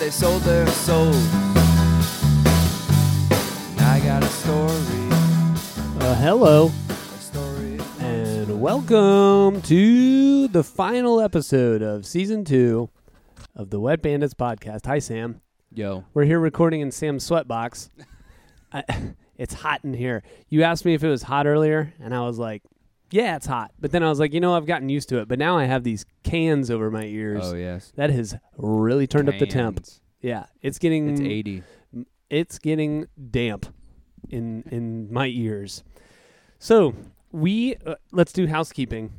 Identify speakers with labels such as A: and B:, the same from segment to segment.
A: they sold their soul. And I got a story,
B: Uh, hello,
A: a story.
B: and welcome to the final episode of season two of the Wet Bandits podcast. Hi, Sam.
C: Yo.
B: We're here recording in Sam's sweatbox. I, it's hot in here. You asked me if it was hot earlier, and I was like, "Yeah, it's hot." But then I was like, "You know, I've gotten used to it." But now I have these cans over my ears.
C: Oh yes.
B: That has really turned up the temp.
C: Cans.
B: Yeah, it's getting
C: It's eighty.
B: it's getting damp in in my ears. So we uh, let's do housekeeping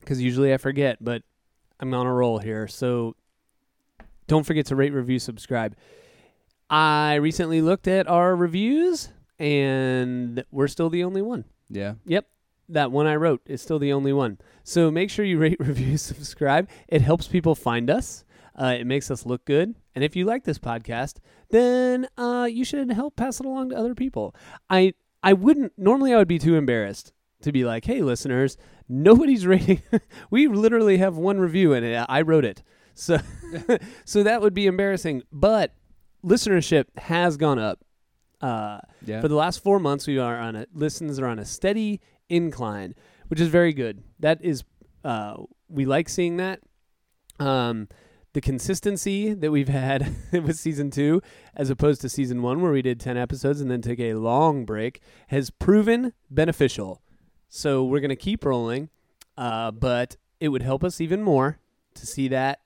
B: because usually I forget, but I'm on a roll here. So don't forget to rate, review, subscribe. I recently looked at our reviews, and we're still the only one.
C: Yeah.
B: That one I wrote is still the only one. So make sure you rate, review, subscribe. It helps people find us. Uh, it makes us look good. And if you like this podcast, then uh, you should help pass it along to other people. I I wouldn't normally I would be too embarrassed to be like, hey listeners, nobody's rating. we literally have one review and I wrote it. So so that would be embarrassing. But listenership has gone up. Uh,
C: Yeah.
B: for the last four months, we are on a listens are on a steady incline, which is very good. That is, uh, we like seeing that. Um, the consistency that we've had with season two, as opposed to season one, where we did ten episodes and then took a long break, has proven beneficial. So we're gonna keep rolling, uh, but it would help us even more to see that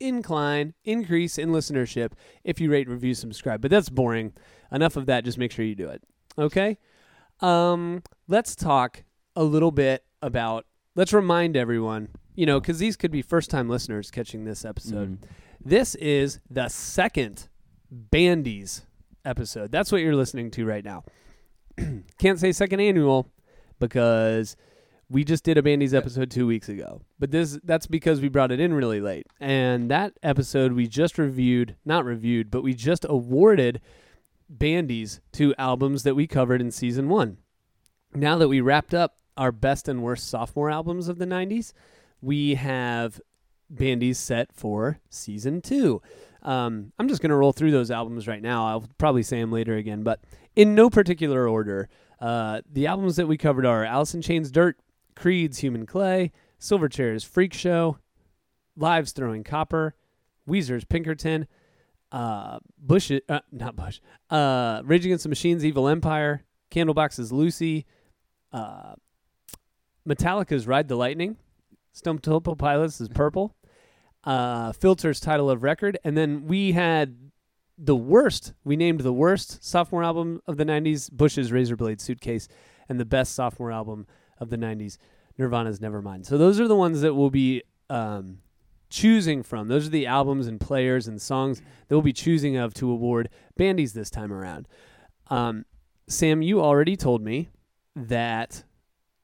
B: incline increase in listenership if you rate, review, subscribe. But that's boring. Enough of that. Just make sure you do it. Okay. Um, let's talk a little bit about. Let's remind everyone, you know, because these could be first-time listeners catching this episode.
C: Mm.
B: This is the second Bandies episode. That's what you're listening to right now. Can't say second annual because we just did a Bandies episode two weeks ago. But this that's because we brought it in really late. And that episode we just reviewed, not reviewed, but we just awarded Bandies to albums that we covered in season one. Now that we wrapped up our best and worst sophomore albums of the 90s, we have Bandies set for season two. Um, I'm just going to roll through those albums right now. I'll probably say them later again, but in no particular order. Uh, the albums that we covered Alice in Chains Dirt, Creed's Human Clay, Silverchair's Freak Show, Lives Throwing Copper, Weezer's Pinkerton, uh, Bush, uh, not Bush, uh, Rage Against the Machine's Evil Empire, Candlebox's Lucy, uh, Metallica's Ride the Lightning, Stone Temple Pilots is Purple, uh, Filter's title of record, and then we had the worst. We named the worst sophomore album of the '90s, Bush's Razorblade Suitcase, and the best sophomore album of the '90s, Nirvana's Nevermind. So those are the ones that we'll be um, choosing from. Those are the albums and players and songs that we'll be choosing of to award Bandies this time around. Um, Sam, you already told me that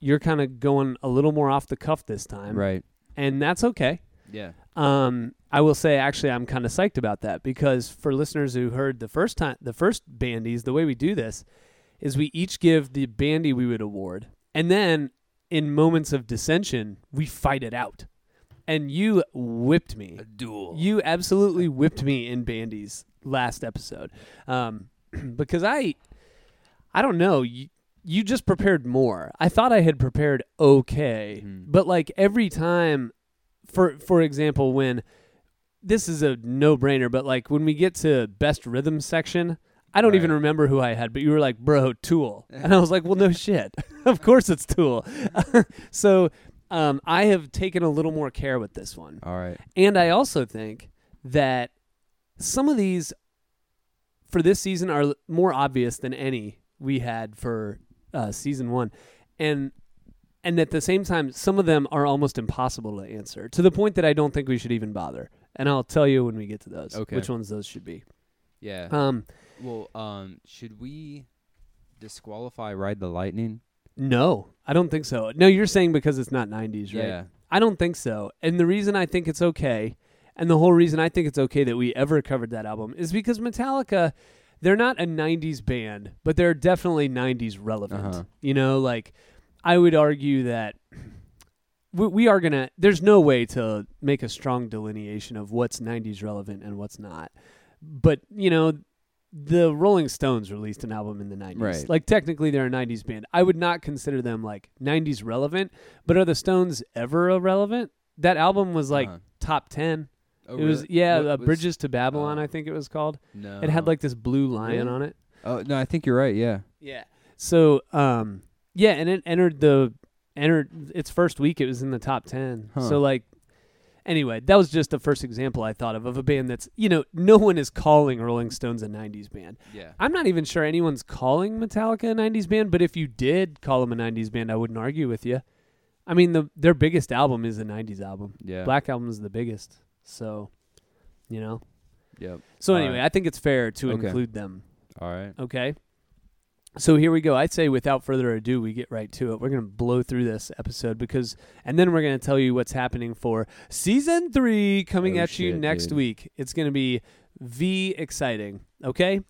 B: you're kind of going a little more off the cuff this time,
C: Right.
B: and that's okay.
C: Yeah.
B: Um, I will say actually I'm kind of psyched about that because for listeners who heard the first time the first bandies, the way we do this is we each give the bandy we would award, and then in moments of dissension we fight it out. And you whipped me.
C: A duel.
B: You absolutely whipped me in bandies last episode, um, because I, I don't know. You, you just prepared more. I thought I had prepared okay,
C: Mhm.
B: but like every time, for for example, when this is a no brainer, but like when we get to best rhythm section. I don't even remember who I had, but you were like, "Bro, Tool," and I was like, "Well, no shit, of course it's Tool." so, um, I have taken a little more care with this one.
C: All right.
B: And I also think that some of these for this season are more obvious than any we had for uh, season one, and and at the same time, some of them are almost impossible to answer to the point that I don't think we should even bother. And I'll tell you when we get to those
C: Okay.
B: which ones those should be.
C: Yeah.
B: Um,
C: well, um, should we disqualify Ride the Lightning?
B: No, I don't think so. No, you're saying because it's not '90s, right?
C: Yeah.
B: I don't think so. And the reason I think it's okay, and the whole reason I think it's okay that we ever covered that album is because Metallica, they're not a 90s band, but they're definitely 90s relevant.
C: Uh-huh.
B: You know, like I would argue that we, we are gonna. There's no way to make a strong delineation of what's '90s relevant and what's not. But you know, the Rolling Stones released an album in the '90s.
C: Right.
B: Like technically, they're a '90s band. I would not consider them like '90s relevant. But are the Stones ever irrelevant? That album was like
C: Uh-huh.
B: top ten.
C: Oh,
B: it was yeah,
C: What
B: uh, Bridges to Babylon.
C: oh.
B: I think it was called.
C: No.
B: It had like this blue lion
C: Really?
B: on it.
C: Oh no, I think you're right. Yeah.
B: Yeah. So, um, yeah, and it entered the entered its first week. It was in the top ten.
C: Huh.
B: So, like, anyway, that was just the first example I thought of of a band that's you know no one is calling Rolling Stones a '90s band.
C: Yeah.
B: I'm not even sure anyone's calling Metallica a '90s band. But if you did call them a '90s band, I wouldn't argue with you. I mean, the their biggest album is a '90s album.
C: Yeah.
B: Black album is the biggest. So, you know.
C: Yep.
B: So
C: All
B: anyway,
C: right.
B: I think it's fair to
C: Okay.
B: include them.
C: All right.
B: Okay. So here we go. I'd say without further ado, we get right to it. We're going to blow through this episode because, and then we're going to tell you what's happening for season three coming
C: Oh,
B: at you next
C: dude.
B: week. It's going to be V exciting. Okay.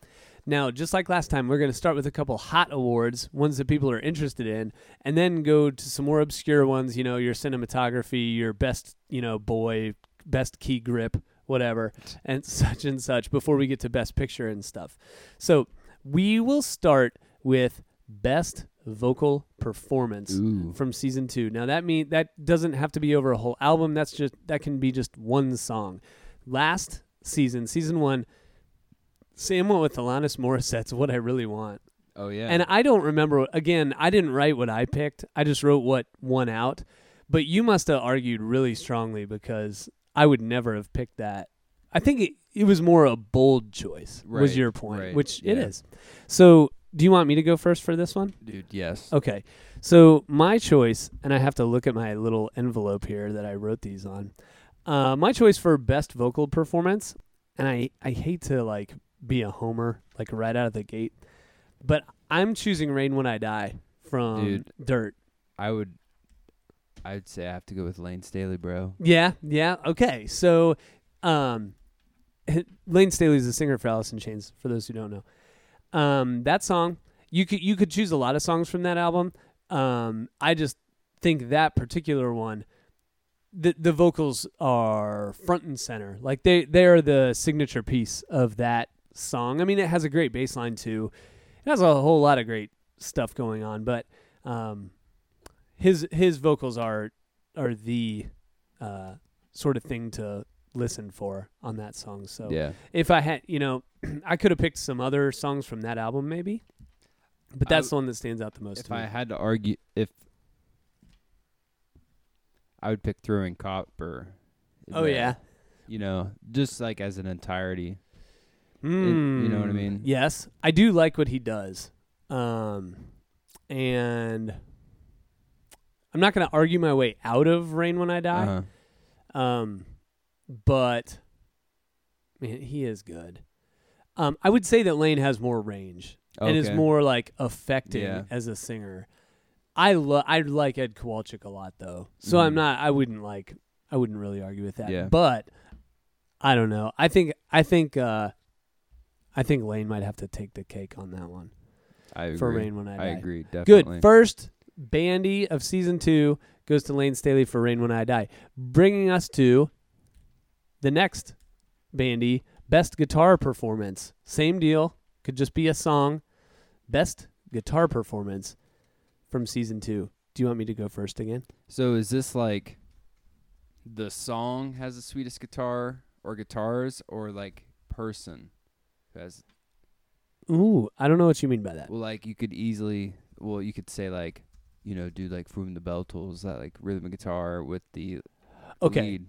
B: Now, just like last time, we're going to start with a couple hot awards, ones that people are interested in, and then go to some more obscure ones, you know, your cinematography, your best, you know, boy, best key grip, whatever, and such and such before we get to best picture and stuff. So, we will start with best vocal performance
C: Ooh.
B: from season 2. Now that mean that doesn't have to be over a whole album. That's just that can be just one song. Last season, season 1, Sam went with Alanis Morissette's What I Really Want.
C: Oh yeah.
B: And I don't remember again, I didn't write what I picked. I just wrote what won out. But you must have argued really strongly because I would never have picked that. I think it, it was more a bold choice was your point,
C: right,
B: which it
C: yeah.
B: is. So, do you want me to go first for this one?
C: Dude, yes.
B: Okay. So, my choice, and I have to look at my little envelope here that I wrote these on. Uh, my choice for best vocal performance, and I, I hate to like be a homer like right out of the gate, but I'm choosing Rain When I Die from
C: Dude.
B: Dirt.
C: I would. I'd say I have to go with Layne Staley, bro.
B: Yeah, yeah. Okay. So, um, Layne Staley is the singer for Alice in Chains. For those who don't know, um, that song you could you could choose a lot of songs from that album. Um, I just think that particular one, the the vocals are front and center. Like they they are the signature piece of that song. I mean, it has a great bass line too. It has a whole lot of great stuff going on, but um, his his vocals are are the uh, sort of thing to listen for on that song. So
C: Yeah.
B: if I had, you know, I could have picked some other songs from that album maybe, but that's
C: w-
B: the one that stands out the most.
C: If I had to argue, if I would pick Throwing Copper.
B: oh
C: the-
B: yeah,
C: You know, just like as an entirety.
B: Mm,
C: you know what I mean?
B: Yes, I do like what he does, um, and I'm not going to argue my way out of Rain When I Die.
C: Uh-huh.
B: Um, but man, he is good. Um, I would say that Layne has more range and is
C: Okay.
B: more like affecting
C: Yeah.
B: as a singer. I love I like Ed Kowalczyk a lot though, so I'm
C: Mhm.
B: not. I wouldn't like. I wouldn't really argue with that.
C: Yeah.
B: But I don't know. I think I think uh, I think Lane might have to take the cake on that one
C: I agree.
B: for Rain When I Die.
C: I agree. Definitely.
B: Good. First bandy of season two goes to Layne Staley for Rain When I Die. Bringing us to the next bandy, best guitar performance. Same deal. Could just be a song. Best guitar performance from season two. Do you want me to go first again?
C: So is this like the song has the sweetest guitar or guitars or like person who has
B: Ooh, I don't know what you mean by that.
C: well like you could easily well you could say like you know do like from the bell tolls that like rhythm guitar with the
B: Okay.
C: lead.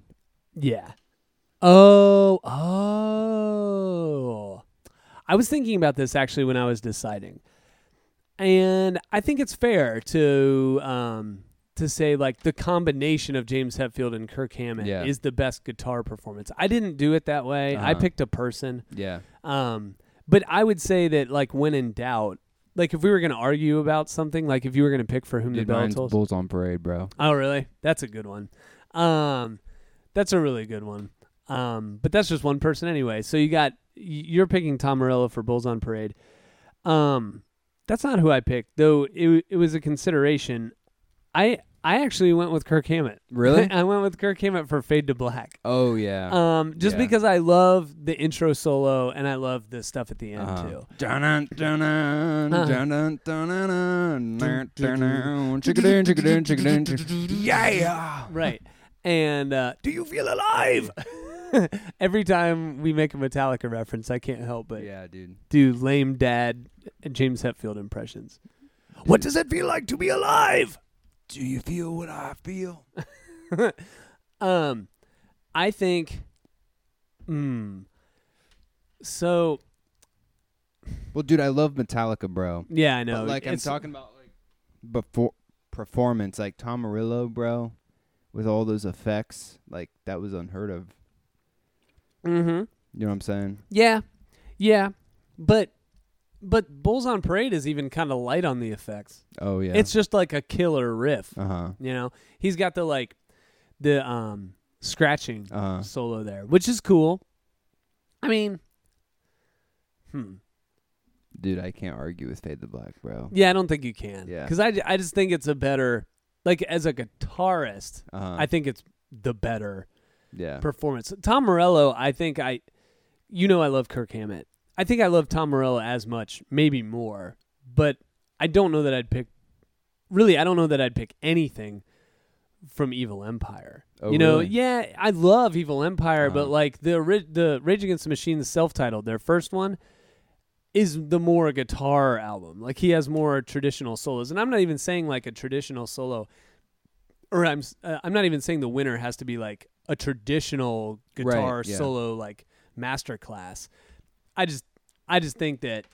B: Yeah. Oh, oh. I was thinking about this actually when I was deciding. And I think it's fair to um to say like the combination of James Hetfield and Kirk Hammett
C: Yeah.
B: is the best guitar performance. I didn't do it that way. I
C: Uh-huh.
B: picked a person.
C: yeah
B: Um but I would say that like when in doubt, like if we were going to argue about something, like if you were going to pick for whom
C: Dude,
B: the bell tolls.
C: Bulls on Parade bro
B: Oh, really? That's a good one. Um, that's a really good one. Um, but that's just one person anyway. So you got you're picking Tom Morello for Bulls on Parade. Um, that's not who I picked, though. It it was a consideration. I I actually went with Kirk Hammett.
C: Really?
B: I went with Kirk Hammett for Fade to Black.
C: oh yeah.
B: Um, just
C: Yeah.
B: because I love the intro solo and I love the stuff at the end
C: Uh-huh.
B: too.
C: Dun-dun, dun-dun,
B: Uh.
C: dun-dun, dun-dun, dun, dun-dun, chickadun, chickadun, chickadun, chickadun. Yeah.
B: Right. And uh, do you feel alive? Every time we make a Metallica reference, I can't help but
C: Yeah, dude.
B: do lame dad and James Hetfield impressions. What does it feel like to be alive?
C: Do you feel what I feel?
B: Um, I think. Hmm. So
C: Well, dude, I love Metallica, bro.
B: yeah, I know.
C: But like I'm talking about like before performance, like Tom Morello, bro, with all those effects, like that was unheard of.
B: Mhm.
C: You know what I'm saying?
B: Yeah, yeah, but but Bulls on Parade is even kind of light on the effects.
C: Oh yeah.
B: It's just like a killer riff.
C: uh huh.
B: You know, he's got the like the um scratching
C: Uh huh.
B: solo there, which is cool. I mean, hmm.
C: Dude, I can't argue with Fade to Black, bro.
B: Yeah, I don't think you can.
C: Yeah.
B: Because I, I just think it's a better, like as a guitarist,
C: Uh huh.
B: I think it's the better
C: yeah.
B: performance. Tom Morello, I think I, you know, I love Kirk Hammett. I think I love Tom Morello as much, maybe more, but I don't know that I'd pick. Really, I don't know that I'd pick anything from Evil Empire.
C: Oh,
B: you know,
C: really?
B: yeah, I love Evil Empire, but
C: Uh-huh.
B: like the the Rage Against the Machine, self-titled, their first one, is the more guitar album. Like he has more traditional solos, and I'm not even saying like a traditional solo, or I'm uh, I'm not even saying the winner has to be like a traditional guitar
C: Right, yeah.
B: solo like master class. I just I just think that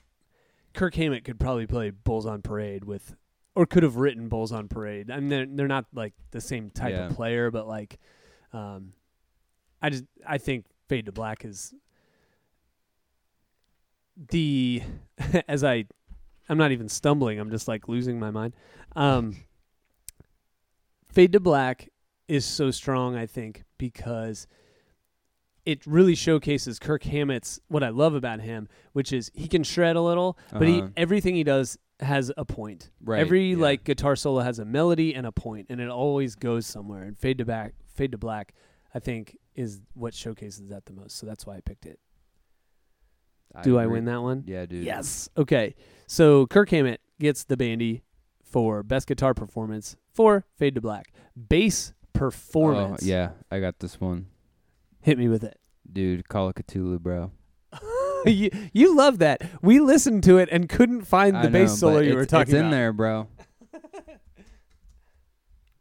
B: Kirk Hammett could probably play Bulls on Parade with, or could have written Bulls on Parade. I mean, they're, they're not like the same type
C: Yeah.
B: of player, but like, um, I just I think Fade to Black is the as I I'm not even stumbling. I'm just like losing my mind. Um, Fade to Black is so strong, I think, because it really showcases Kirk Hammett's what I love about him, which is he can shred a little, but he
C: Uh-huh.
B: everything he does has a point.
C: Right,
B: Every
C: yeah.
B: like guitar solo has a melody and a point, and it always goes somewhere. And Fade to Back, Fade to Black, I think is what showcases that the most. So that's why I picked it. Do I
C: agree.
B: win that one?
C: Yeah, dude.
B: Yes. Okay. So Kirk Hammett gets the bandy for best guitar performance for Fade to Black. Bass
C: Oh,
B: performance.
C: yeah, I got this one.
B: Hit me with it.
C: Dude, Call of Cthulhu, bro.
B: you, you love that. We listened to it and couldn't find
C: I
B: the bass
C: know,
B: solo you were talking
C: It's in
B: about.
C: there, bro.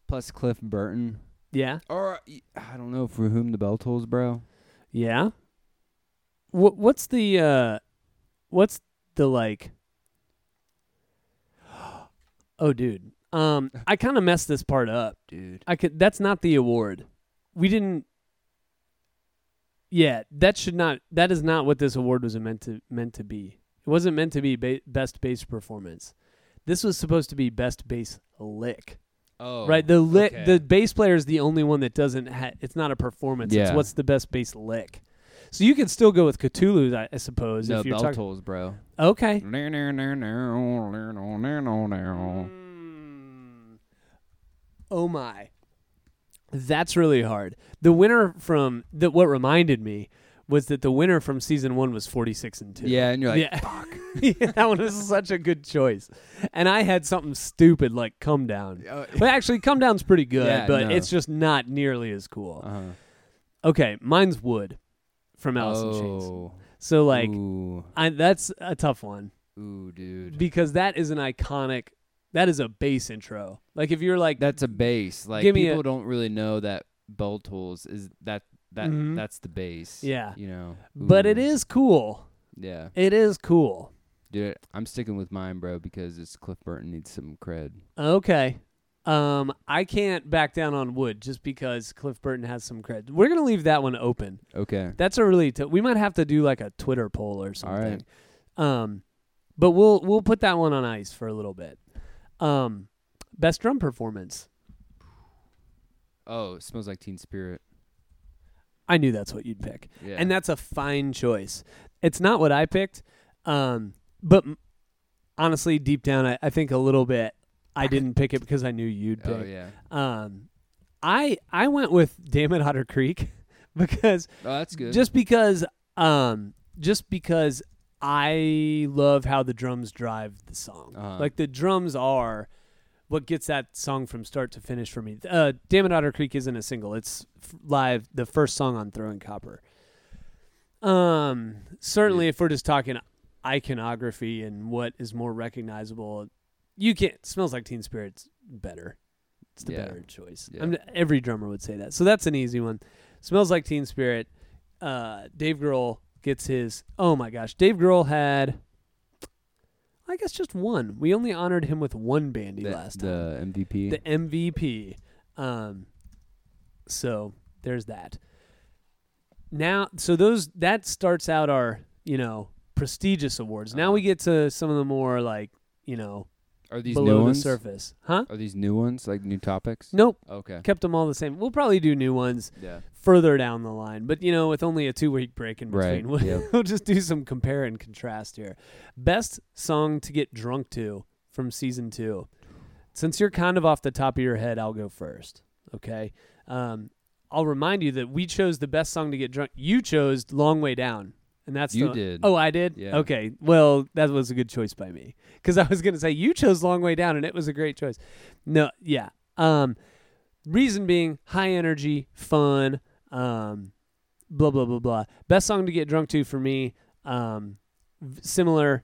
C: Plus Cliff Burton.
B: Yeah.
C: Or I don't know for whom the bell tolls, bro.
B: Yeah. What what's the uh what's the like Oh dude. Um I kind of messed this part up.
C: Dude.
B: I could that's not the award. We didn't Yeah, that should not that is not what this award was meant to meant to be. It wasn't meant to be ba- best bass performance. This was supposed to be best bass lick.
C: Oh.
B: right? The lick
C: okay.
B: the bass player is the only one that doesn't ha- it's not a performance. It's
C: Yeah.
B: what's the best bass lick. So you can still go with Cthulhu, I, I suppose,
C: No,
B: if you're
C: bell
B: talking.
C: tolls, bro.
B: Okay.
C: Oh,
B: Mm. Oh my. That's really hard. The winner from that what reminded me was that the winner from season 1 was 46 and 2.
C: Yeah, and you're like,
B: yeah. Yeah, that one was such a good choice. And I had something stupid like Come Down.
C: uh,
B: Well, actually Come Down's pretty good,
C: Yeah,
B: but
C: no.
B: it's just not nearly as cool.
C: uh-huh.
B: Okay, mine's Wood from Alice in Chains.
C: oh.
B: So like
C: ooh,
B: I, that's a tough one
C: ooh, dude.
B: because that is an iconic that is a bass intro. Like if you're like
C: That's a bass. Like
B: Give me
C: people
B: a-
C: don't really know that bell Tolls is that that
B: Mhm.
C: that's the bass.
B: Yeah.
C: You know.
B: but it
C: Ooh.
B: is cool.
C: Yeah.
B: It is cool.
C: Dude, I'm sticking with mine, bro, because it's Cliff Burton needs some cred.
B: Okay. Um I can't back down on Wood just because Cliff Burton has some credit. We're going to leave that one open.
C: Okay.
B: That's a really t- we might have to do like a Twitter poll or something.
C: right.
B: Um but we'll we'll put that one on ice for a little bit. Um best drum performance.
C: Oh, it smells like Teen Spirit.
B: I knew that's what you'd pick.
C: Yeah.
B: and that's a fine choice. It's not what I picked, um, but m- honestly, deep down, I, I think a little bit I didn't pick it because I knew you'd pick.
C: Oh yeah.
B: Um, I I went with Dam at Otter Creek because
C: Oh, that's good.
B: just because um just because I love how the drums drive the song.
C: Uh-huh.
B: Like the drums are what gets that song from start to finish for me. Uh, Dam at Otter Creek isn't a single; it's f- live, the first song on Throwing Copper. Um, certainly, if we're just talking iconography and what is more recognizable, you can't. Smells like Teen Spirit's better. It's the
C: Yeah.
B: better choice.
C: Yeah.
B: I'm, every drummer would say that. So that's an easy one. Smells like Teen Spirit. Uh, Dave Grohl gets his. Oh my gosh, Dave Grohl had. I guess just one. We only honored him with one bandy
C: the,
B: last time
C: the MVP.
B: the MVP. Um, so there's that. Now, so those that starts out our you know prestigious awards. Now
C: Uh-huh.
B: we get to some of the more like you know
C: Are these
B: below
C: new
B: the
C: ones?
B: surface, huh?
C: Are these new ones like new topics?
B: Nope,
C: Okay.
B: kept them all the same. We'll probably do new ones
C: Yeah.
B: further down the line, but you know, with only a two week break in
C: Right,
B: between, we'll, we'll just do some compare and contrast here. Best song to get drunk to from season two. Since you're kind of off the top of your head, I'll go first. Okay. Um, I'll remind you that we chose the best song to get drunk. You chose "Long Way Down," and that's
C: You
B: the,
C: did.
B: Oh, I did.
C: Yeah.
B: Okay. Well, that was a good choice by me because I was going to say you chose "Long Way Down," and it was a great choice. No, yeah. Um, reason being high energy, fun. Um, blah blah blah blah. Best song to get drunk to for me. Um, similar,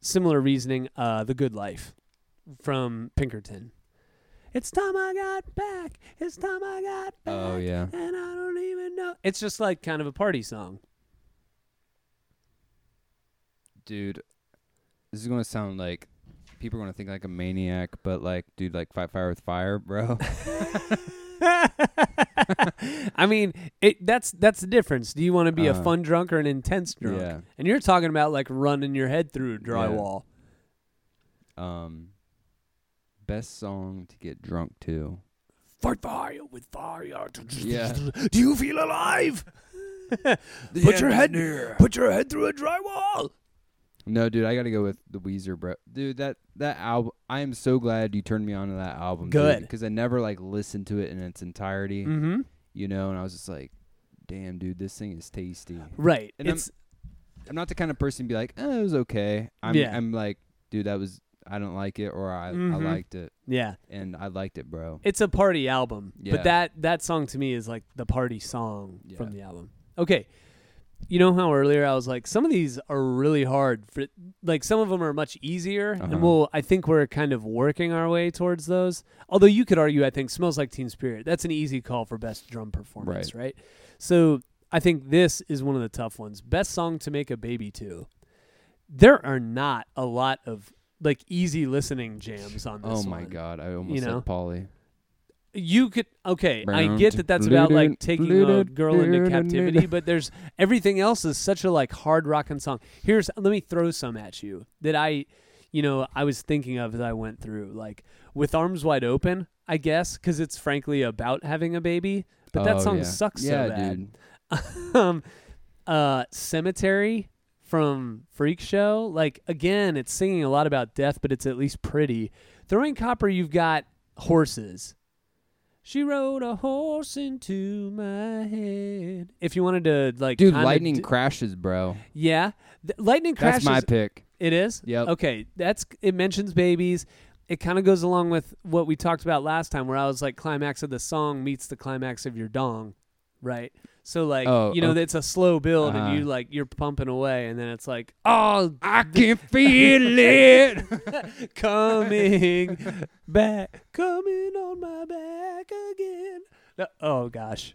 B: similar reasoning. Uh, "The Good Life" from Pinkerton. It's time I got back. It's time I got back.
C: Oh yeah.
B: And I don't even know. It's just like kind of a party song.
C: Dude, this is gonna sound like people are gonna think like a maniac, but like, dude, like fight fire with fire, bro.
B: I mean, it that's that's the difference. Do you want to be a
C: Uh-huh.
B: fun drunk or an intense drunk?
C: Yeah.
B: And you're talking about like running your head through a drywall.
C: um, best song to get drunk to.
B: Fight fire with fire.
C: Yeah.
B: Do you feel alive? put your head put your head through a drywall.
C: No, dude, I gotta go with the Weezer, bro. Dude, that that album. I am so glad you turned me on to that album.
B: Good.
C: because I never like listened to it in its entirety.
B: Mm-hmm.
C: You know, and I was just like, damn, dude, this thing is tasty.
B: Right.
C: And I'm-
B: it's
C: I'm not the kind of person to be like, oh, it was okay. I'm,
B: Yeah.
C: I'm like, dude, that was I don't like it, or I
B: Mhm.
C: I liked it,
B: yeah.
C: and I liked it, bro.
B: It's a party album.
C: Yeah.
B: But that that song to me is like the party song from the album. Okay. You know how earlier I was like some of these are really hard for like some of them are much easier
C: Uh-huh.
B: and we'll I think we're kind of working our way towards those. Although you could argue I think Smells Like Teen Spirit. That's an easy call for best drum performance, right? So I think this is one of the tough ones. Best song to make a baby to. There are not a lot of like easy listening jams on this
C: Oh my
B: one.
C: god, I almost you
B: know?
C: said Polly.
B: You could okay. I get that that's about like taking a girl into captivity, but there's everything else is such a like hard rocking song. Here's let me throw some at you that I, you know, I was thinking of as I went through like with arms wide open. I guess because it's frankly about having a baby, but that
C: Oh,
B: song
C: yeah.
B: sucks
C: Yeah,
B: so bad.
C: dude.
B: um, uh, cemetery from Freak Show. Like again, it's singing a lot about death, but it's at least pretty. Throwing copper, you've got horses. She rode a horse into my head. If you wanted to like,
C: Dude,
B: kinda
C: lightning
B: d-
C: crashes, bro.
B: yeah, Th- lightning crashes.
C: That's my pick.
B: It is.
C: Yep.
B: Okay, that's it. Mentions babies. It kind of goes along with what we talked about last time, where I was like, climax of the song meets the climax of your dong, right? So like,
C: Oh,
B: you know,
C: okay.
B: it's a slow build,
C: Uh-huh.
B: and you like you're pumping away, and then it's like, oh,
C: I can feel it.
B: coming back, coming on my back again. No- Oh gosh,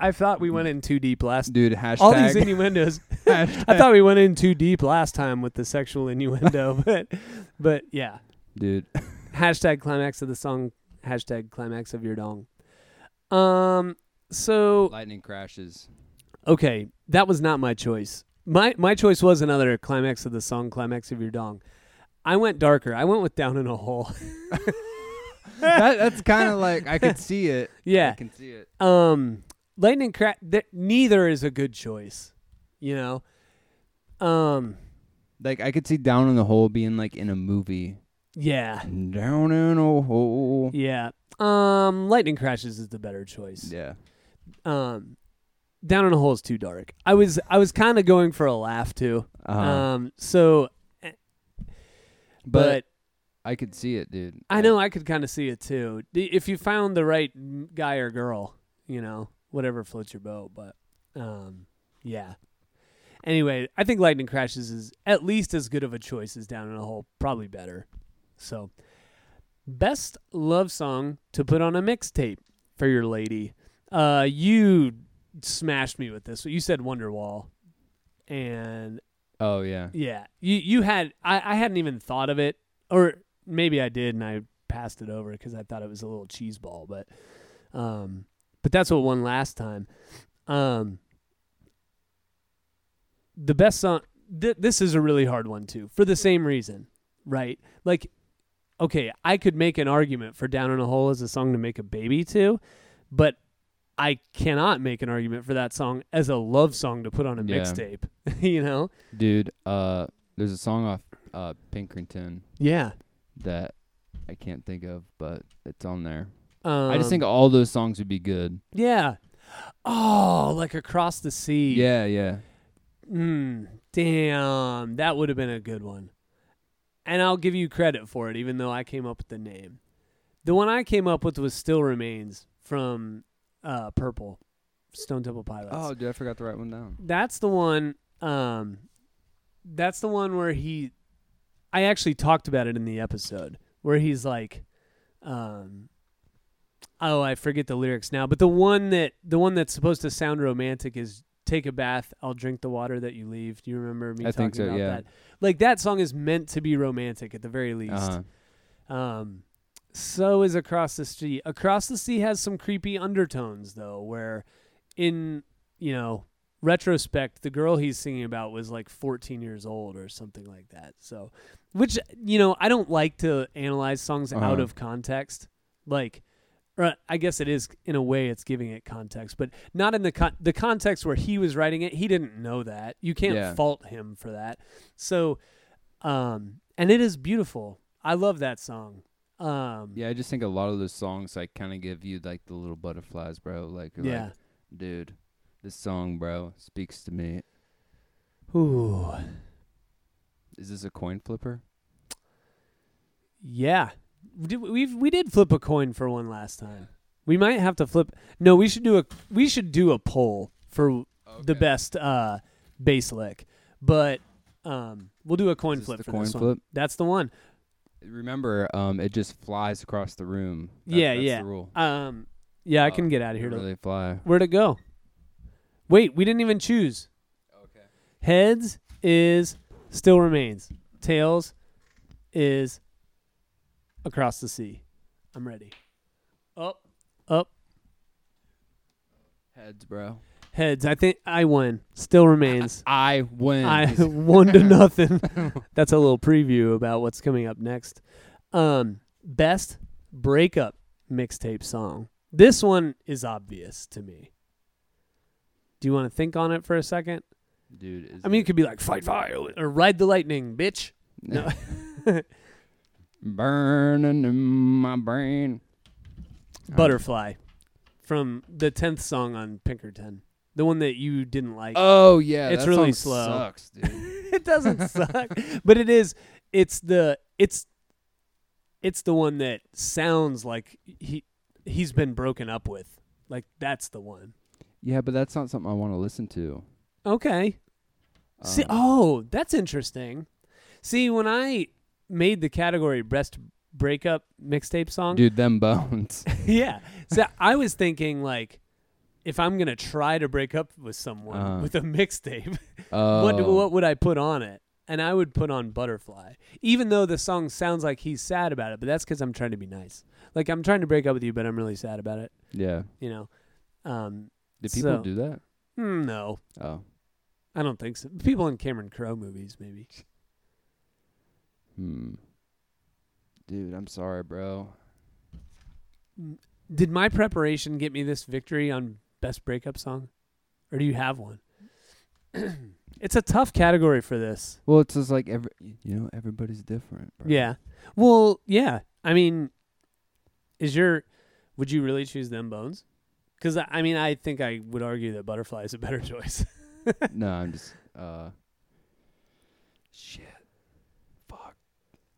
B: I thought we went in too deep last.
C: Dude, hashtag.
B: All these innuendos. I thought we went in too deep last time with the sexual innuendo, but but yeah.
C: Dude,
B: Hashtag climax of the song. Hashtag climax of your dong. Um. So
C: lightning crashes.
B: okay, that was not my choice. My my choice was another climax of the song, climax of your dong. I went darker. I went with down in a hole.
C: that, that's kind of like I could see it.
B: Yeah, I
C: can see it.
B: Um. Lightning crack. Th- neither is a good choice. You know. Um.
C: Like I could see down in the hole being like in a movie.
B: Yeah.
C: Down in a hole.
B: Yeah. Um, Lightning Crashes is the better choice.
C: Yeah.
B: Um, Down in a Hole is too dark. I was I was kind of going for a laugh too.
C: Uh-huh.
B: Um, so, eh,
C: but,
B: but
C: I could see it, dude.
B: I know I could kind of see it too. If you found the right guy or girl, you know, whatever floats your boat. But, um, yeah. Anyway, I think Lightning Crashes is at least as good of a choice as Down in a Hole, probably better. So, best love song to put on a mixtape for your lady. Uh, you smashed me with this. You said Wonderwall, and
C: Oh yeah.
B: yeah, you you had I, I hadn't even thought of it, or maybe I did and I passed it over because I thought it was a little cheese ball, but um, but that's what won last time. Um, the best song. Th- this is a really hard one too, for the same reason, right? Like, okay, I could make an argument for "Down in a Hole" as a song to make a baby to, but I cannot make an argument for that song as a love song to put on a
C: Yeah.
B: mixtape. you know?
C: Dude, uh there's a song off uh Pinkerton
B: Yeah.
C: that I can't think of, but it's on there.
B: Um,
C: I just think all those songs would be good.
B: Yeah. Oh, like across the sea.
C: Yeah, yeah.
B: Mm, damn, that would have been a good one. And I'll give you credit for it, even though I came up with the name. The one I came up with was "Still Remains" from uh, Purple, Stone Temple Pilots.
C: Oh, dude, I forgot to write one down.
B: that's the one. Um, that's the one where he. I actually talked about it in the episode where he's like, um, oh, I forget the lyrics now, but the one that the one that's supposed to sound romantic is "Take a bath, I'll drink the water that you leave." Do you remember me
C: I
B: talking
C: think so,
B: about
C: yeah.
B: that? Like that song is meant to be romantic at the very least.
C: Uh-huh.
B: Um, so is Across the Sea. Across the Sea has some creepy undertones though, where in you know retrospect, the girl he's singing about was like 14 years old or something like that. So, which you know, I don't like to analyze songs out
C: Uh-huh.
B: of context. Like, I guess it is in a way it's giving it context, but not in the con- the context where he was writing it. He didn't know that. You can't
C: Yeah.
B: fault him for that. So, um, and it is beautiful. I love that song. Um,
C: Yeah, I just think a lot of those songs like kind of give you like the little butterflies, bro. Like,
B: yeah.
C: like, dude, this song, bro, speaks to me.
B: Ooh.
C: Is this a coin flipper?
B: Yeah. Did, we we did flip a coin for one last time. We might have to flip. No, we should do a we should do a poll for the best uh bass lick. But um we'll do a coin flip
C: the
B: for
C: coin
B: this one.
C: flip?
B: That's the one.
C: Remember, um, it just flies across the room. That-
B: yeah,
C: that's
B: yeah.
C: The rule.
B: Um yeah, I
C: Oh,
B: can get out of here. To,
C: do fly?
B: where'd it go? Wait, we didn't even choose.
C: Okay.
B: Heads is still remains. Tails is across the sea. I'm ready. Up, up,
C: Heads, bro.
B: Heads. I think I win. Still remains.
C: I win.
B: I one to nothing. That's a little preview about what's coming up next. Um, best breakup mixtape song. This one is obvious to me. Do you want to think on it for a second?
C: Dude, is
B: I mean, it could be like "Fight Fire" or "Ride the Lightning," bitch. No.
C: burning in my brain.
B: Butterfly from the tenth song on Pinkerton, the one that you didn't like.
C: Oh yeah,
B: It's really slow.
C: Sucks, dude.
B: it doesn't suck, but it is. It's the it's it's the one that sounds like he he's been broken up with. Like that's the one.
C: yeah, but that's not something I want to listen to.
B: Okay. See,
C: Um,
B: oh, that's interesting. See, when I made the category best breakup mixtape song,
C: dude, them bones.
B: yeah. So I was thinking like if I'm gonna try to break up with someone
C: Uh-huh.
B: with a mixtape,
C: Oh,
B: what what would I put on it? And I would put on Butterfly, even though the song sounds like he's sad about it. But that's because I'm trying to be nice. Like I'm trying to break up with you, but I'm really sad about it.
C: yeah.
B: You know. Um,
C: Do people
B: So-
C: do that?
B: hmm, no,
C: Oh,
B: I don't think so. People in Cameron Crowe movies, maybe.
C: hmm. Dude, I'm sorry, bro.
B: Did my preparation get me this victory on best breakup song, or do you have one? It's a tough category for this.
C: Well, it's just like every you know everybody's different. Bro.
B: Yeah. Well, yeah. I mean, is your would you really choose them bones? Because I mean, I think I would argue that butterfly is a better choice.
C: no, I'm just uh. Shit. Fuck.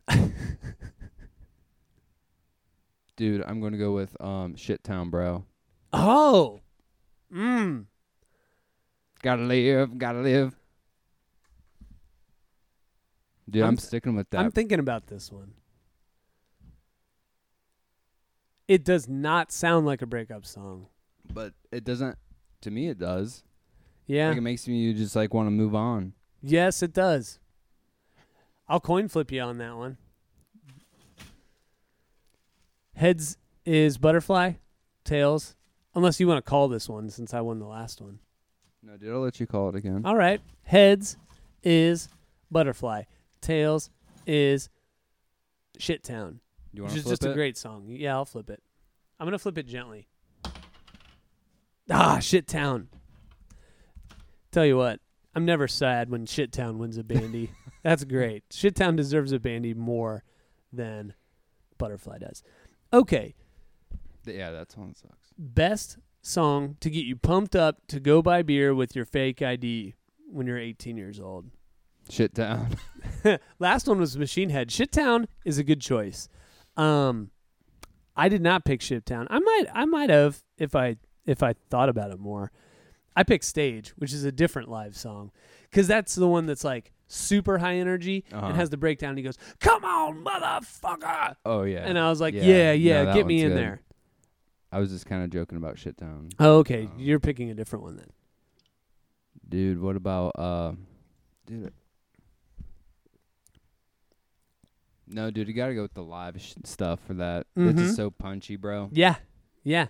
C: Dude, I'm gonna go with um Shit Town, bro.
B: oh, mm.
C: Gotta live, gotta live. Dude, I'm,
B: I'm-
C: sticking with that.
B: I'm thinking about this one. It does not sound like a breakup song.
C: but it doesn't. To me, it does.
B: Yeah.
C: Like it makes me just like want to move on.
B: yes, it does. I'll coin flip you on that one. Heads is butterfly, tails. Unless you want to call this one since I won the last one.
C: No, dude, I'll let you call it again.
B: All right. Heads is butterfly. Tails is shit town.
C: you
B: Which
C: want to
B: is
C: flip
B: just a great song. Yeah, I'll flip it. I'm gonna flip it gently. Ah, shit town. Tell you what, I'm never sad when shit town wins a bandy. That's great. Shit town deserves a bandy more than butterfly does. Okay,
C: Th- yeah, that song sucks.
B: Best song to get you pumped up to go buy beer with your fake ID when you're 18 years old.
C: Shit down.
B: Last one was Machine Head. Shittown is a good choice. Um, I did not pick Shittown. I might, I might have if I if I thought about it more. I picked Stage, which is a different live song, because that's the one that's like super high energy
C: Uh-huh.
B: and has the breakdown. And He goes, "Come on, motherfucker!"
C: Oh yeah.
B: And I was like,
C: Yeah.
B: "Yeah, yeah, get me in
C: good.
B: there."
C: I was just kind of joking about shit down.
B: Oh, okay.
C: Oh.
B: You're picking a different one then.
C: Dude, what about uh dude No, dude, you gotta go with the live sh- stuff for that. It's
B: Mhm.
C: just so punchy, bro.
B: Yeah, yeah.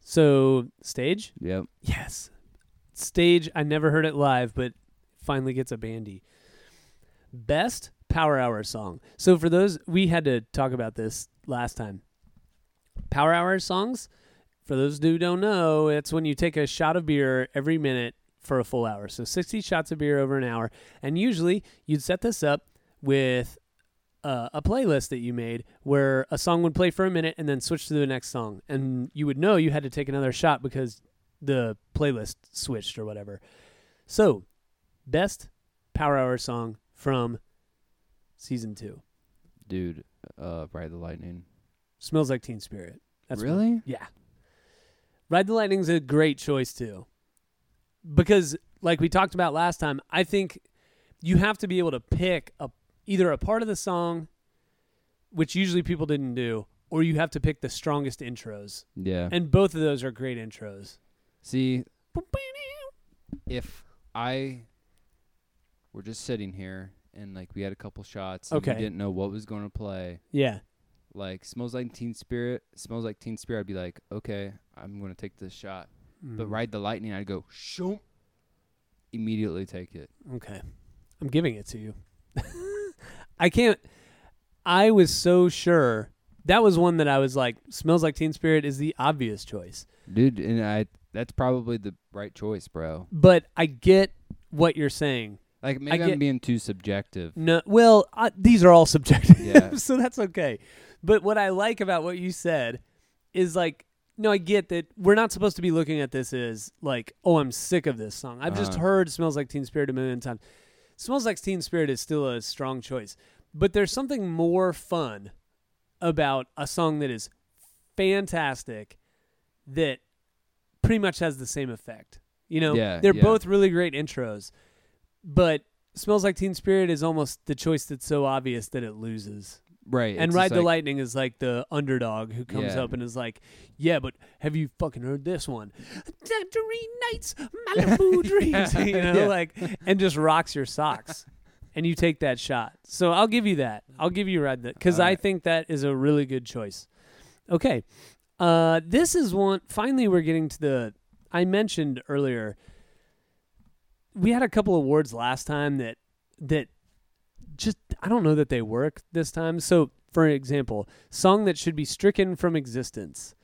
B: So Stage,
C: Yep.
B: Yes. Stage, I never heard it live, but finally gets a bandy. Best Power Hour song. So for those, we had to talk about this last time. Power Hour songs, for those who don't know, it's when you take a shot of beer every minute for a full hour. So 60 shots of beer over an hour. And usually you'd set this up with uh, a playlist that you made where a song would play for a minute and then switch to the next song. And you would know you had to take another shot because the playlist switched or whatever. So, best Power Hour song from season two
C: Dude, uh Ride the Lightning.
B: Smells like Teen Spirit. That's
C: really?
B: yeah. Ride the Lightning's a great choice too, because like we talked about last time, I think you have to be able to pick a either a part of the song, which usually people didn't do, or you have to pick the strongest intros,
C: Yeah.
B: and both of those are great intros.
C: See, if I were just sitting here and like we had a couple shots and
B: Okay.
C: we didn't know what was going to play,
B: Yeah.
C: Like smells like Teen Spirit, smells like Teen Spirit, I'd be like, okay, I'm going to take this shot. But
B: Mm.
C: Ride the Lightning, I'd go, shoom, immediately take it.
B: Okay. I'm giving it to you. I can't I was so sure that was one that I was like smells like Teen Spirit is the obvious choice.
C: Dude, and I that's probably the right choice, bro.
B: But I get what you're saying.
C: Like maybe
B: get-
C: I'm being too subjective.
B: No, well, uh, these are all subjective,
C: Yeah.
B: so that's okay. But what I like about what you said is like, no, I get that we're not supposed to be looking at this as like, oh, I'm sick of this song. I've just
C: Uh-huh.
B: heard "Smells Like Teen Spirit" a million times. "Smells Like Teen Spirit" is still a strong choice, but there's something more fun about a song that is fantastic that pretty much has the same effect. You know,
C: Yeah,
B: they're
C: yeah.
B: both really great intros, but "Smells Like Teen Spirit" is almost the choice that's so obvious that it loses.
C: Right.
B: and
C: it's
B: Ride
C: just
B: the
C: like-
B: Lightning is like the underdog who comes
C: Yeah.
B: up and is like, "Yeah, but have you fucking heard this one? Tangerine Nights, Malibu Dreams." you know,
C: Yeah.
B: like, and just rocks your socks, and you take that shot. So I'll give you that. I'll give you Ride the because I
C: Alright.
B: think that is a really good choice. Okay, uh, this is one. Finally, we're getting to the. I mentioned earlier. We had a couple awards last time that that just I don't know that they work this time. So, for example, song that should be stricken from existence.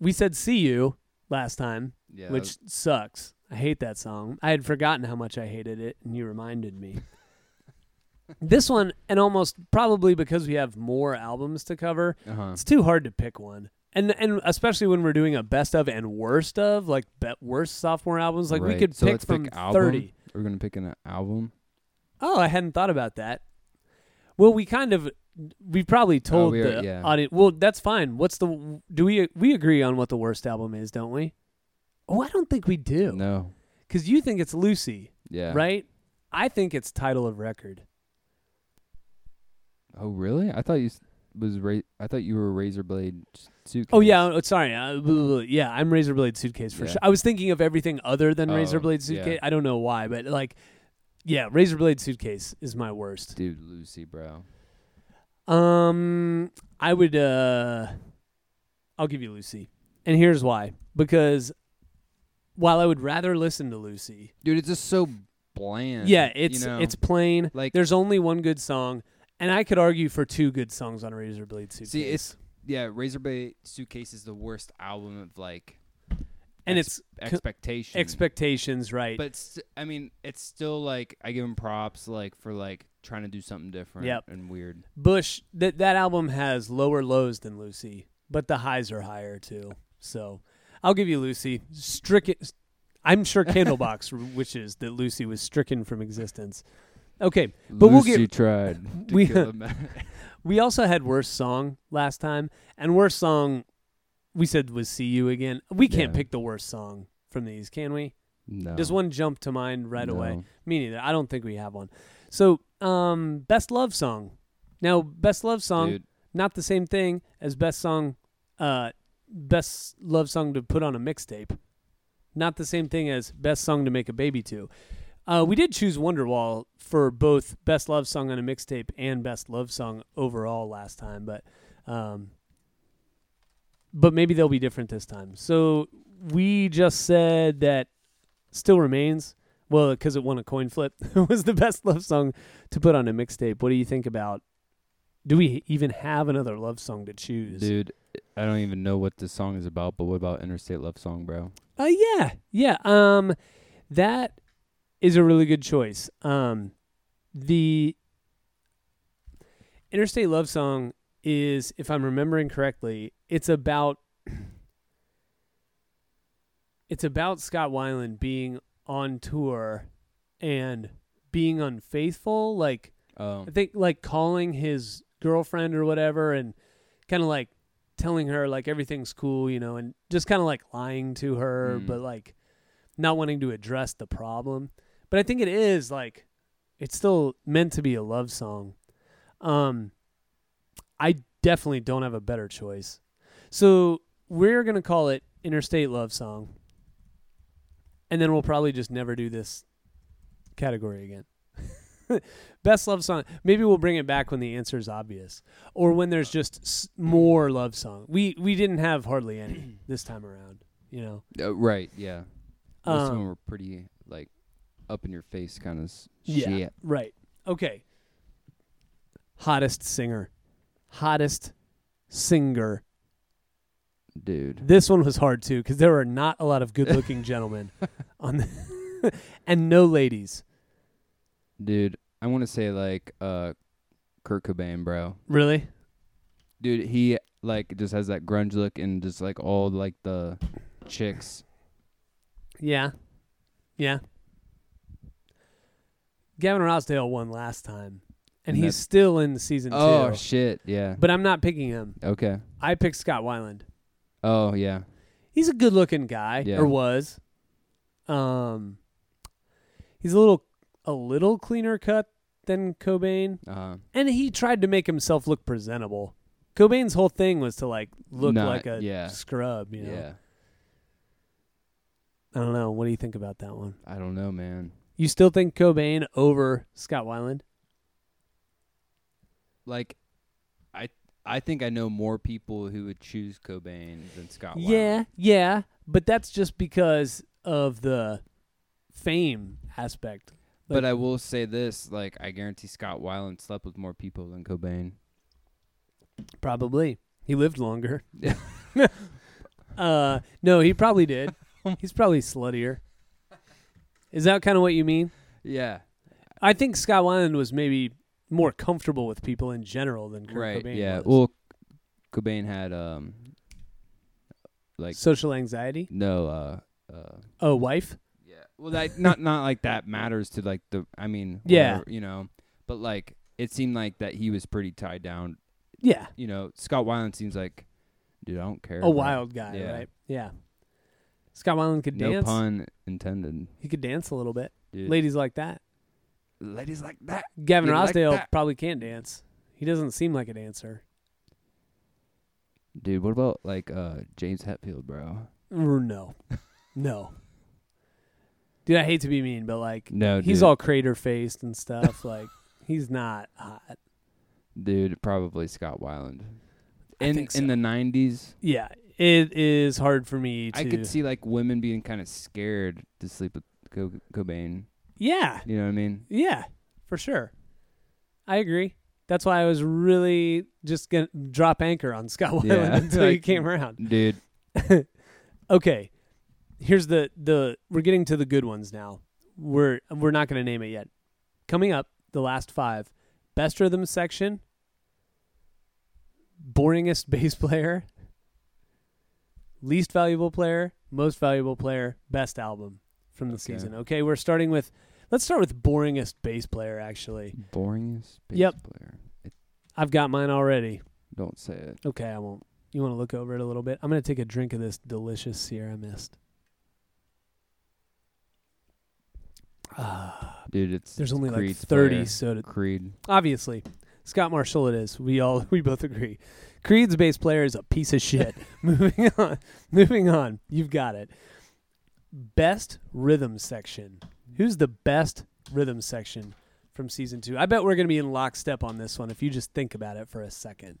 B: We said "See You" last time,
C: Yeah,
B: which sucks. I hate that song. I had forgotten how much I hated it, and you reminded me. this one, and almost probably because we have more albums to cover,
C: Uh-huh.
B: it's too hard to pick one. And and especially when we're doing a best of and worst of, like be- worst sophomore albums, like we could
C: So
B: pick from
C: pick
B: thirty.
C: We're gonna pick an album.
B: Oh, I hadn't thought about that. Well, we kind of we probably told
C: we are-
B: the
C: yeah.
B: audience. Well, that's fine. What's the do we we agree on what the worst album is, don't we? Oh, I don't think we do.
C: No.
B: Because you think it's Lucy,
C: Yeah.
B: right? I think it's title of record.
C: Oh, really? I thought you was ra- I thought you were Razorblade suitcase.
B: Oh yeah, oh, sorry. Uh, yeah, I'm Razorblade Suitcase for
C: Yeah.
B: sure. I was thinking of everything other than
C: Oh,
B: Razorblade
C: yeah.
B: Suitcase. I don't know why, but like, yeah, Razorblade Suitcase is my worst.
C: dude, Lucy, bro.
B: Um, I would. uh I'll give you Lucy, and here's why. Because while I would rather listen to Lucy,
C: Dude, it's just so bland.
B: yeah,
C: you
B: it's
C: know?
B: it's plain.
C: like
B: There's only one good song, and I could argue for two good songs on Razorblade Suitcase.
C: See, it's- yeah, Razor Blade Suitcase is the worst album of like
B: and
C: ex-
B: it's
C: expectation.
B: expectations, right?
C: But st- I mean, it's still like I give him props like for like trying to do something different
B: Yep.
C: and weird.
B: Bush that that album has lower lows than Lucy, but the highs are higher too. So I'll give you Lucy. Stricken. I'm sure Candlebox wishes that Lucy was stricken from existence. Okay, But we'll
C: Lucy
B: get-
C: tried to
B: we-
C: kill a
B: we also had worst song last time, and worst song we said was "See You Again." We can't
C: Yeah.
B: pick the worst song from these, can we?
C: no.
B: Does one jump to mind right away?
C: No.
B: Me neither. I don't think we have one. So, um, best love song. Now, best love song.
C: Dude,
B: not the same thing as best song uh best love song to put on a mixtape not the same thing as best song to make a baby to uh we did choose wonderwall for both best love song on a mixtape and best love song overall last time but um but maybe they'll be different this time so we just said that still remains well because it won a coin flip It was the best love song to put on a mixtape what do you think about do we even have another love song to choose?
C: dude, I don't even know what this song is about, but what about Interstate Love Song, bro?
B: Uh yeah. Yeah. Um that is a really good choice. Um the Interstate Love Song is if I'm remembering correctly, it's about it's about Scott Weiland being on tour and being unfaithful like
C: Oh,
B: I think like calling his girlfriend or whatever and kind of like telling her like everything's cool, you know, and just kind of like lying to her,
C: Mm.
B: but like not wanting to address the problem. But I think it is like it's still meant to be a love song. Um I definitely don't have a better choice. So we're going to call it Interstate Love Song. And then we'll probably just never do this category again. Best love song. Maybe we'll bring it back when the answer is obvious, or when there's just s- more love song. We we didn't have hardly any this time around. You know.
C: uh, right, yeah. Most of them were pretty like up in your face kind of
B: Yeah.
C: shit.
B: Right. Okay. Hottest singer. Hottest singer.
C: Dude.
B: This one was hard too because there were not a lot of good-looking gentlemen on, the and no ladies.
C: Dude, I want to say like uh Kurt Cobain, bro.
B: Really?
C: Dude, he like just has that grunge look and just like all like the chicks.
B: Yeah. Yeah. Gavin Rossdale won last time, and
C: And
B: he's still in season
C: Oh
B: two.
C: shit, yeah.
B: but I'm not picking him.
C: Okay.
B: I picked Scott Weiland.
C: Oh yeah.
B: He's a good-looking guy,
C: Yeah.
B: or was. Um, he's a little, a little cleaner cut than Cobain,
C: Uh-huh.
B: and he tried to make himself look presentable. Cobain's whole thing was to like look
C: Not-
B: like a
C: yeah.
B: scrub. You know.
C: Yeah.
B: I don't know. What do you think about that one?
C: I don't know, man.
B: You still think Cobain over Scott Weiland?
C: Like I think I know more people who would choose Cobain than Scott Weiland.
B: Yeah, yeah, but that's just because of the fame aspect.
C: But I will say this, like I guarantee Scott Weiland slept with more people than Cobain.
B: Probably he lived longer. uh, no, he probably did. He's probably sluttier. Is that kind of what you mean?
C: Yeah.
B: I think Scott Weiland was maybe more comfortable with people in general than Kurt
C: right.
B: Cobain
C: yeah.
B: was.
C: Well, Cobain had um, like
B: social anxiety.
C: no uh uh.
B: Oh, wife.
C: Yeah. Well, that not not like that matters to like the. I mean.
B: Yeah.
C: whatever, You know, but like it seemed like that he was pretty tied down.
B: Yeah,
C: You know, Scott Weiland seems like, dude, I don't care.
B: a wild guy,
C: Yeah.
B: right? Yeah. Scott Weiland could
C: No
B: dance.
C: No pun intended.
B: He could dance a little bit.
C: Dude.
B: Ladies like that.
C: Ladies like that.
B: Gavin
C: You like
B: Rossdale
C: that?
B: probably can't dance. He doesn't seem like a dancer.
C: Dude, what about like uh James Hetfield, bro?
B: R- No, no. Dude, I hate to be mean, but like
C: No,
B: he's
C: dude.
B: all crater faced and stuff. like he's not hot.
C: Dude, probably Scott Weiland.
B: I
C: In
B: think
C: in the nineties,
B: Yeah, it is hard for me to.
C: I could see like women being kind of scared to sleep with Co- Cobain.
B: Yeah,
C: You know what I mean?
B: yeah, for sure. I agree. That's why I was really just gonna drop anchor on Scott Weiland
C: Yeah,
B: until he
C: like-
B: came around.
C: Dude,
B: Okay, here's the the we're getting to the good ones now. We're we're not going to name it yet. Coming up, the last five: best rhythm section, boringest bass player, least valuable player, most valuable player, best album from the
C: Okay.
B: season. Okay, we're starting with. Let's start with boringest bass player. Actually,
C: boringest bass
B: Yep.
C: player.
B: I've got mine already.
C: Don't say it.
B: Okay, I won't. You want to look over it a little bit? I'm going to take a drink of this delicious Sierra Mist. Ah.
C: Dude, it's
B: There's only
C: Creed's
B: like 30
C: player.
B: soda.
C: Creed.
B: Obviously, Scott Marshall it is. We all we both agree. Creed's bass player is a piece of shit. Moving on. Moving on. You've got it. Best rhythm section. Who's the best rhythm section from season 2? I bet we're going to be in lockstep on this one if you just think about it for a second.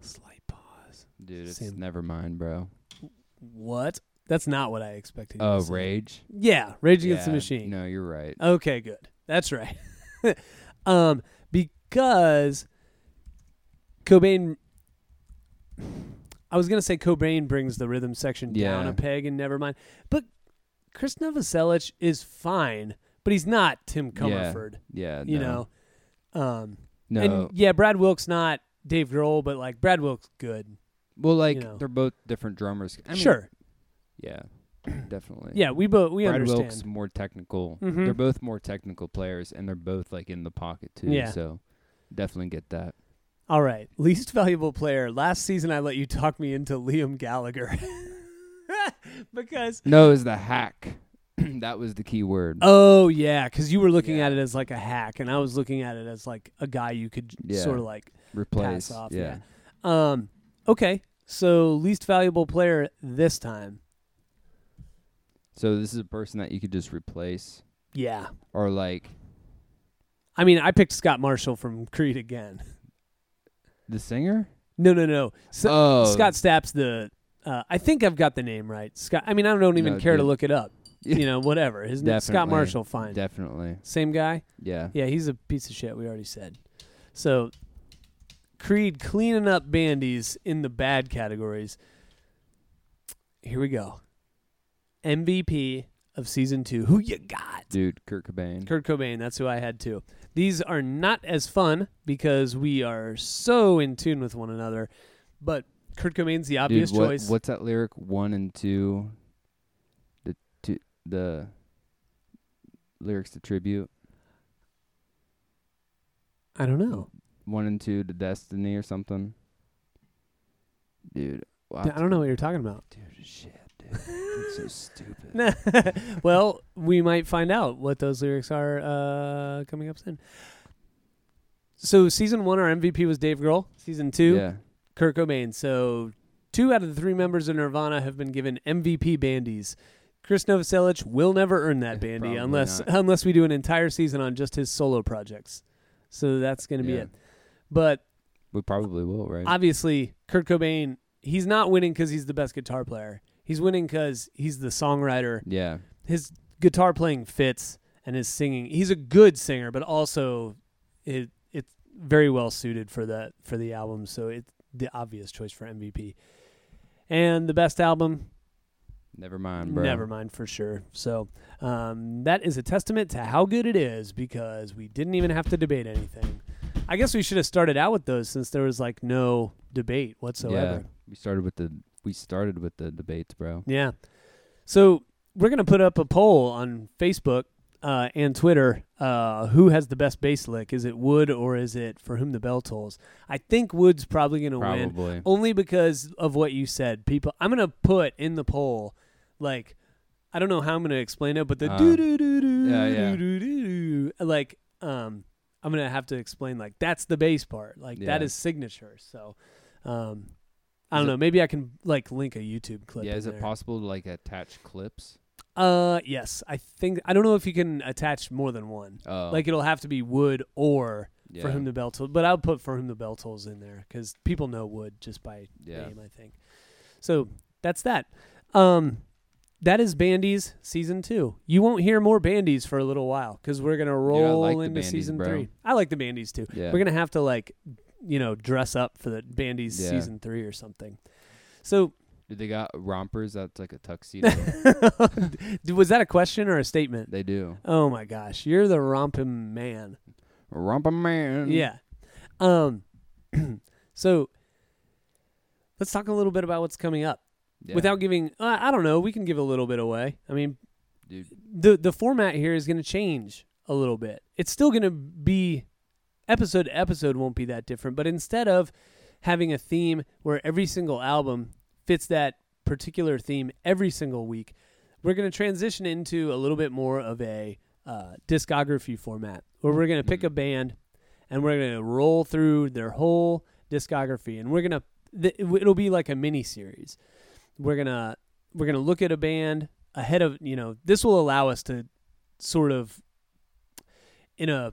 B: Slight pause.
C: Dude, it's Nevermind, bro.
B: What? That's not what I expected.
C: Oh. Rage.
B: Yeah, Rage Against the Machine.
C: No, you're right.
B: Okay, good. That's right. um, because Cobain. I was gonna say Cobain brings the rhythm section down a peg and Nevermind, but Chris Novoselic is fine, but he's not Tim
C: Yeah.
B: Commerford.
C: Yeah.
B: You
C: no.
B: know, um,
C: No.
B: and yeah, Brad Wilk's not Dave Grohl, but like Brad Wilk's good.
C: well, like
B: you know.
C: they're both different drummers. I mean,
B: sure,
C: Yeah. Definitely.
B: yeah, we both we
C: Brad
B: understand.
C: Wilk's more technical.
B: Mhm.
C: They're both more technical players, and they're both like in the pocket too.
B: Yeah.
C: So definitely get that.
B: All right, least valuable player. Last season, I let you talk me into Liam Gallagher because
C: No, is the hack. that was the key word.
B: oh yeah, because you were looking
C: Yeah.
B: at it as like a hack, and I was looking at it as like a guy you could
C: Yeah.
B: sort of like.
C: Replace.
B: pass off,
C: Yeah.
B: Um, okay, so least valuable player this time.
C: So this is a person that you could just replace,
B: Yeah,
C: or like
B: I mean, I picked Scott Marshall from Creed again.
C: the singer.
B: No, no, no. So,
C: oh,
B: Scott Stapp's the. Uh, I think I've got the name right. Scott. I mean, I don't even
C: No,
B: care to
C: dude.
B: look it up. You know, whatever. His name Scott
C: Definitely.
B: Marshall. Fine.
C: Definitely.
B: Same guy.
C: Yeah.
B: Yeah, he's a piece of shit. We already said. So, Creed cleaning up bandies in the bad categories. Here we go. MVP of season two. Who you got?
C: Dude, Kurt Cobain.
B: Kurt Cobain. That's who I had too. These are not as fun because we are so in tune with one another. But Kurt Cobain's the obvious
C: Dude, what,
B: choice.
C: what's that lyric? One and two. The two the lyrics to tribute.
B: I don't know.
C: One and two to destiny or something. Dude,
B: I don't know what you're talking about.
C: Dude, shit, dude, that's so stupid.
B: well, we might find out what those lyrics are uh, coming up soon. So, season one, our MVP was Dave Grohl. Season two,
C: Yeah,
B: Kurt Cobain. So, two out of the three members of Nirvana have been given MVP bandies. Chris Novoselic will never earn that bandy unless
C: not.
B: unless we do an entire season on just his solo projects. So that's going to be
C: Yeah.
B: it. But
C: we probably will, right?
B: obviously Kurt Cobain, he's not winning because he's the best guitar player. He's winning because he's the songwriter.
C: yeah,
B: His guitar playing fits and his singing. He's a good singer, but also it it's very well suited for the for the album. So it's the obvious choice for MVP. And the best album,
C: Nevermind, bro.
B: Never mind for sure. So um, that is a testament to how good it is because we didn't even have to debate anything. I guess we should have started out with those since there was like no debate whatsoever.
C: Yeah,
B: whatsoever.
C: we started with the we started with the debates, bro.
B: Yeah. So we're gonna put up a poll on Facebook uh, and Twitter. Uh, who has the best bass lick? Is it Wood or is it For Whom the Bell Tolls? I think Wood's probably gonna win, only because of what you said. People, I'm gonna put in the poll like. I don't know how I'm gonna explain it, but the doo doo
C: yeah, yeah.
B: doo doo like um I'm gonna have to explain like that's the bass part like that
C: Yeah.
B: is signature so um I don't
C: it-
B: know maybe I can like link a YouTube clip
C: Yeah, is it
B: there.
C: possible to like attach clips?
B: Uh, yes. I think I don't know if you can attach more than one.
C: Oh,
B: Like it'll have to be wood or
C: yeah.
B: for whom the bell tolls. But I'll put for whom the bell tolls in there because people know wood just by
C: yeah.
B: name. I think. So that's that. Um, that is Bandies season two. You won't hear more Bandies for a little while because we're gonna roll
C: like
B: into
C: Bandies,
B: season
C: bro.
B: three. I like the Bandies too.
C: Yeah.
B: We're gonna have to like, you know, dress up for the Bandies
C: Yeah.
B: season three or something. So,
C: Do they got rompers that's like a tuxedo?
B: was that a question or a statement?
C: they do.
B: Oh my gosh, you're the romping man.
C: Romper man.
B: Yeah. Um so let's talk a little bit about what's coming up.
C: Yeah.
B: Without giving uh, I don't know, we can give a little bit away. I mean,
C: dude.
B: the the format here is going to change a little bit. It's still going to be episode to episode won't be that different, but instead of having a theme where every single album fits that particular theme every single week, we're going to transition into a little bit more of a uh, discography format where we're going to pick
C: Mhm.
B: a band and we're going to roll through their whole discography and we're going to th- it'll be like a mini series. We're going to we're going to look at a band ahead of, you know, this will allow us to sort of in a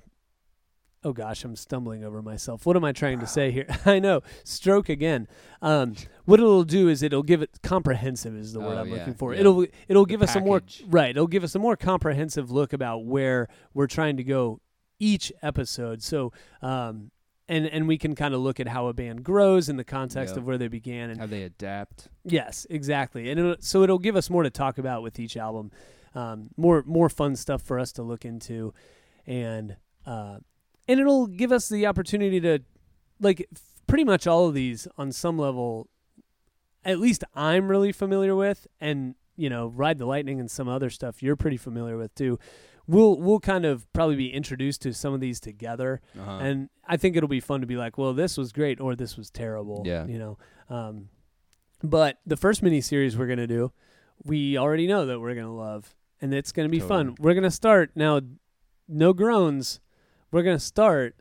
B: oh gosh, I'm stumbling over myself. What am I trying to say here? I know, stroke again. Um, what it'll do is it'll give it comprehensive is the word
C: Oh,
B: I'm
C: yeah,
B: looking for.
C: yeah.
B: It'll it'll
C: The
B: give us a more right. It'll give us a more comprehensive look about where we're trying to go each episode. So. Um, and, and we can kind of look at how a band grows in the context
C: Yep.
B: of where they began and
C: How they adapt.
B: Yes, exactly, and it'll, so it'll give us more to talk about with each album, um, more more fun stuff for us to look into, and uh, and it'll give us the opportunity to, like, f- pretty much all of these on some level. At least I'm really familiar with, and you know, ride the lightning and some other stuff you're pretty familiar with too. We'll we'll kind of probably be introduced to some of these together,
C: Uh-huh.
B: and I think it'll be fun to be like, well, this was great or this was terrible.
C: Yeah.
B: You know. Um, but the first mini series we're gonna do, we already know that we're gonna love, and it's gonna be fun. We're gonna start now. No groans. We're gonna start.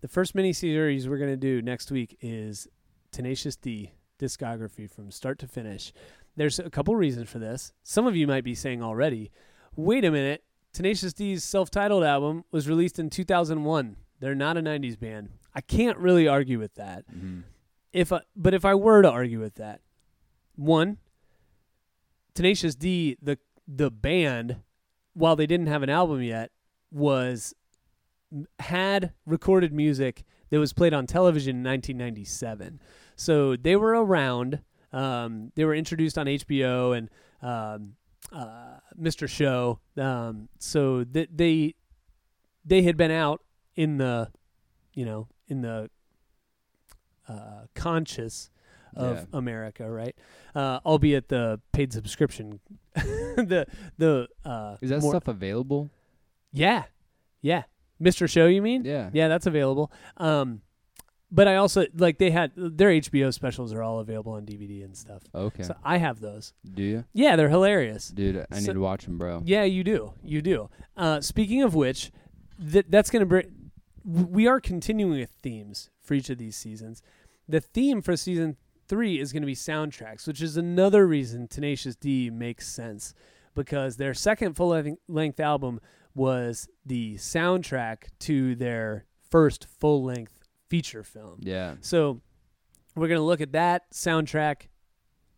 B: The first mini series we're gonna do next week is Tenacious D discography from start to finish. There's a couple reasons for this. Some of you might be saying already, wait a minute, Tenacious D's self-titled album was released in 2001. They're not a 90s band. I can't really argue with that.
C: Mhm.
B: If I, but if I were to argue with that, one, Tenacious D, the the band, while they didn't have an album yet, was had recorded music that was played on television in 1997. So they were around. Um, they were introduced on HBO and um, uh, Mr. Show. Um, so that they they had been out in the, you know, in the uh, conscious of
C: Yeah.
B: America, right? Uh, albeit the paid subscription, the the uh,
C: Is that
B: more-
C: stuff available?
B: Yeah, yeah. Mr. Show, you mean?
C: Yeah.
B: Yeah, that's available. Um, but I also like they had their HBO specials are all available on DVD and stuff.
C: Okay.
B: So I have those.
C: do you?
B: Yeah, they're hilarious.
C: Dude, I need to watch them, bro.
B: Yeah, you do. You do. Uh, speaking of which, th- that's going to bring. We are continuing with themes for each of these seasons. The theme for season three is going to be soundtracks, which is another reason Tenacious D makes sense because their second full length album was the soundtrack to their first full length feature film.
C: Yeah.
B: So we're going to look at that soundtrack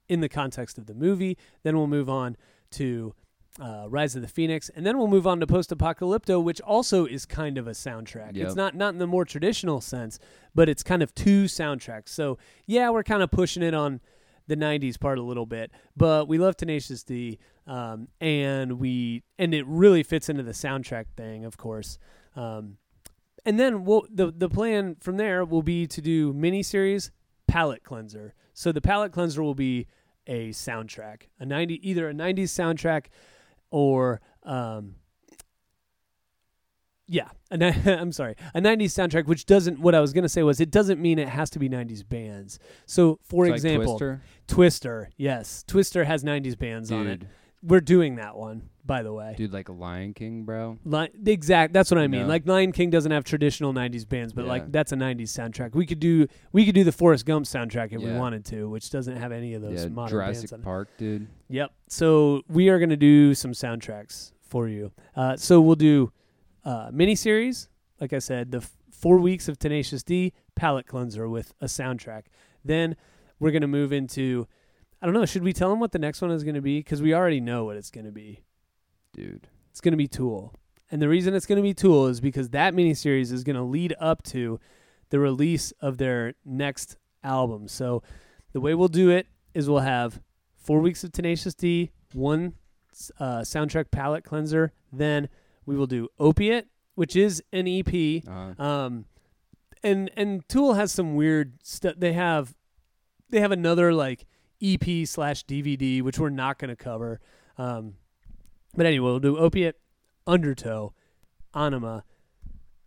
B: in the context of the movie. Then we'll move on to uh, Rize of the Fenix, and then we'll move on to Post Apocalypto, which also is kind of a soundtrack.
C: Yep.
B: It's not not in the more traditional sense, but it's kind of two soundtracks. So yeah, we're kind of pushing it on the '90s part a little bit, but we love Tenacious D, um, and we and it really fits into the soundtrack thing, of course. Um, and then we'll, the the plan from there will be to do miniseries palate cleanser. So the palate cleanser will be a soundtrack, a 90 either a 90s soundtrack or um yeah, a ni- I'm sorry, a 90s soundtrack which doesn't what I was going to say was it doesn't mean it has to be 90s bands. So for
C: It's like
B: example,
C: Twister?
B: Twister, yes, Twister has 90s bands on it. We're doing that one, by the way.
C: dude, like a Lion King, bro.
B: Li- exact. That's what I mean.
C: No.
B: Like Lion King doesn't have traditional '90s bands, but
C: Yeah.
B: like that's a '90s soundtrack. We could do we could do the Forrest Gump soundtrack if we wanted to, which doesn't have any of those
C: Yeah,
B: modern
C: Jurassic
B: bands on it.
C: Park, dude.
B: Yep. So we are going to do some soundtracks for you. Uh, so we'll do uh, miniseries, like I said, the f- four weeks of Tenacious D palate cleanser with a soundtrack. Then we're going to move into. I don't know. Should we tell them what the next one is going to be? Because we already know what it's going to be.
C: Dude.
B: It's going to be Tool. And the reason it's going to be Tool is because that miniseries is going to lead up to the release of their next album. So the way we'll do it is we'll have four weeks of Tenacious D, one uh, soundtrack palate cleanser. Then we will do Opiate, which is an EP.
C: Uh,
B: Um, and and Tool has some weird stuff. They have they have another like EP slash DVD, which we're not going to cover. Um, but anyway, we'll do Opiate, Undertow, Ænima.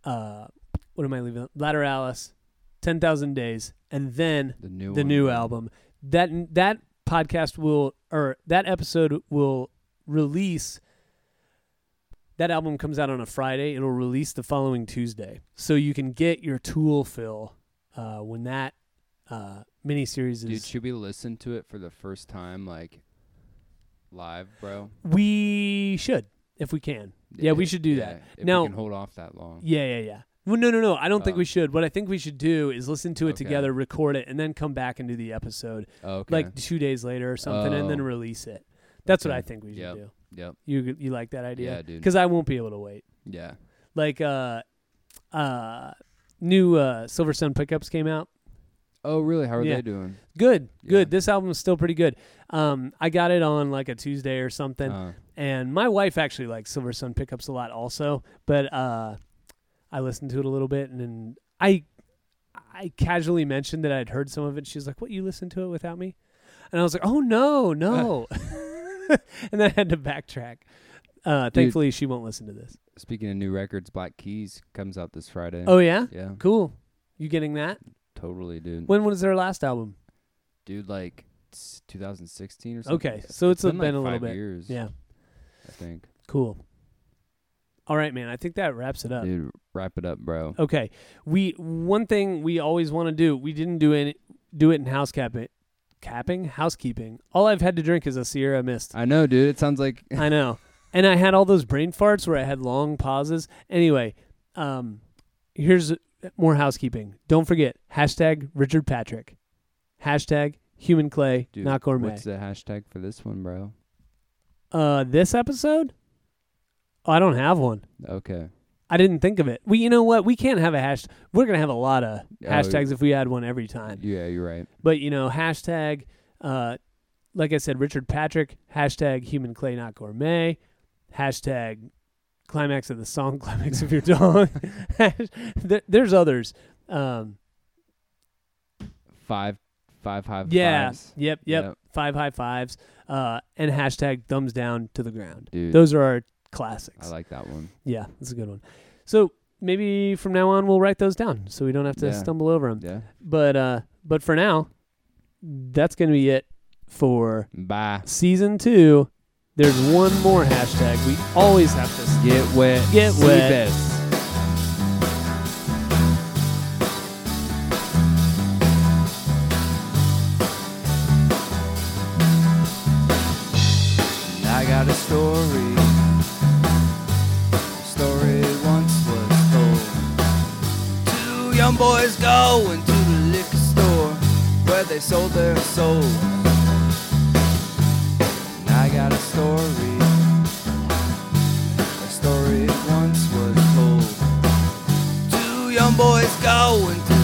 B: Uh, what am I leaving? Lateralus, Ten Thousand Days, and then
C: the new
B: the
C: one,
B: new album. That that podcast will or that episode will release. That album comes out on a Friday. It'll release the following Tuesday, so you can get your Tool fill uh, when that uh, miniseries
C: Dude, should we listen to it for the first time, like live, bro?
B: we should, if we can. Yeah, we should do that.
C: If
B: Now-
C: we can hold off that long.
B: Yeah, yeah, yeah. Well, no, no, no. I don't think
C: Oh.
B: we should. What I think we should do is listen to it
C: Okay.
B: together, record it, and then come back and do the episode
C: Oh, okay.
B: like two days later or something, and then
C: Oh.
B: release it. That's what I think we should
C: Yep.
B: do.
C: yep.
B: You you like that idea?
C: Yeah, dude.
B: Because I won't be able to wait.
C: Yeah.
B: Like uh, uh, new uh, Silversun Pickups came out.
C: Oh, really? How are
B: Yeah.
C: they doing?
B: Good, good. This album is still pretty good. Um, I got it on like a Tuesday or something,
C: Uh,
B: and my wife actually likes Silversun Pickups a lot also. But uh, I listened to it a little bit, and then I I casually mentioned that I'd heard some of it. She's like, "What? You listened to it without me?" And I was like, "Oh no, no!" and then I had to backtrack. Uh, thankfully, she won't listen to this.
C: speaking of new records, Black Keys comes out this Friday.
B: Oh yeah,
C: yeah,
B: cool. You getting that?
C: Totally, dude.
B: When was their last album?
C: dude, like 2016 or something.
B: Okay, so it's
C: been,
B: been
C: like
B: a little
C: five
B: bit.
C: years.
B: Yeah,
C: I think.
B: cool. All right, man. I think that wraps it up.
C: Dude, wrap it up, bro.
B: Okay. We one thing we always want to do. We didn't do any do it in house capping. Capping housekeeping. All I've had to drink is a Sierra Mist.
C: I know, dude. It sounds like
B: I know, and I had all those brain farts where I had long pauses. Anyway, um, here's more housekeeping. Don't forget hashtag Richard Patrick, hashtag Human Clay,
C: dude.
B: not gourmet.
C: What's the hashtag for this one, bro?
B: Uh, this episode. Oh, I don't have one.
C: Okay.
B: I didn't think of it. We, you know what? We can't have a hash. We're gonna have a lot of
C: Oh,
B: hashtags if we had one every time.
C: Yeah, you're right.
B: But you know, hashtag, uh, like I said, Richard Patrick. Hashtag Human Clay Not Gourmet. Hashtag Climax of the song. Climax of your dog. there, there's others. Um,
C: Five, five high
B: yeah.
C: fives.
B: Yep. Yep.
C: Yep.
B: Five high fives. Uh, and hashtag thumbs down to the ground.
C: Dude,
B: Those are our classics.
C: I like that one.
B: Yeah, that's a good one. So maybe from now on we'll write those down so we don't have to
C: Yeah.
B: stumble over them.
C: Yeah.
B: But uh, but for now, that's gonna be it for
C: Bye.
B: season two. There's one more hashtag we always have to.
C: Get wet.
B: Get
C: see
B: wet.
C: best.
A: I got a story. A story once was told. Two young boys
C: go into the liquor store where they sold their souls. Boys going to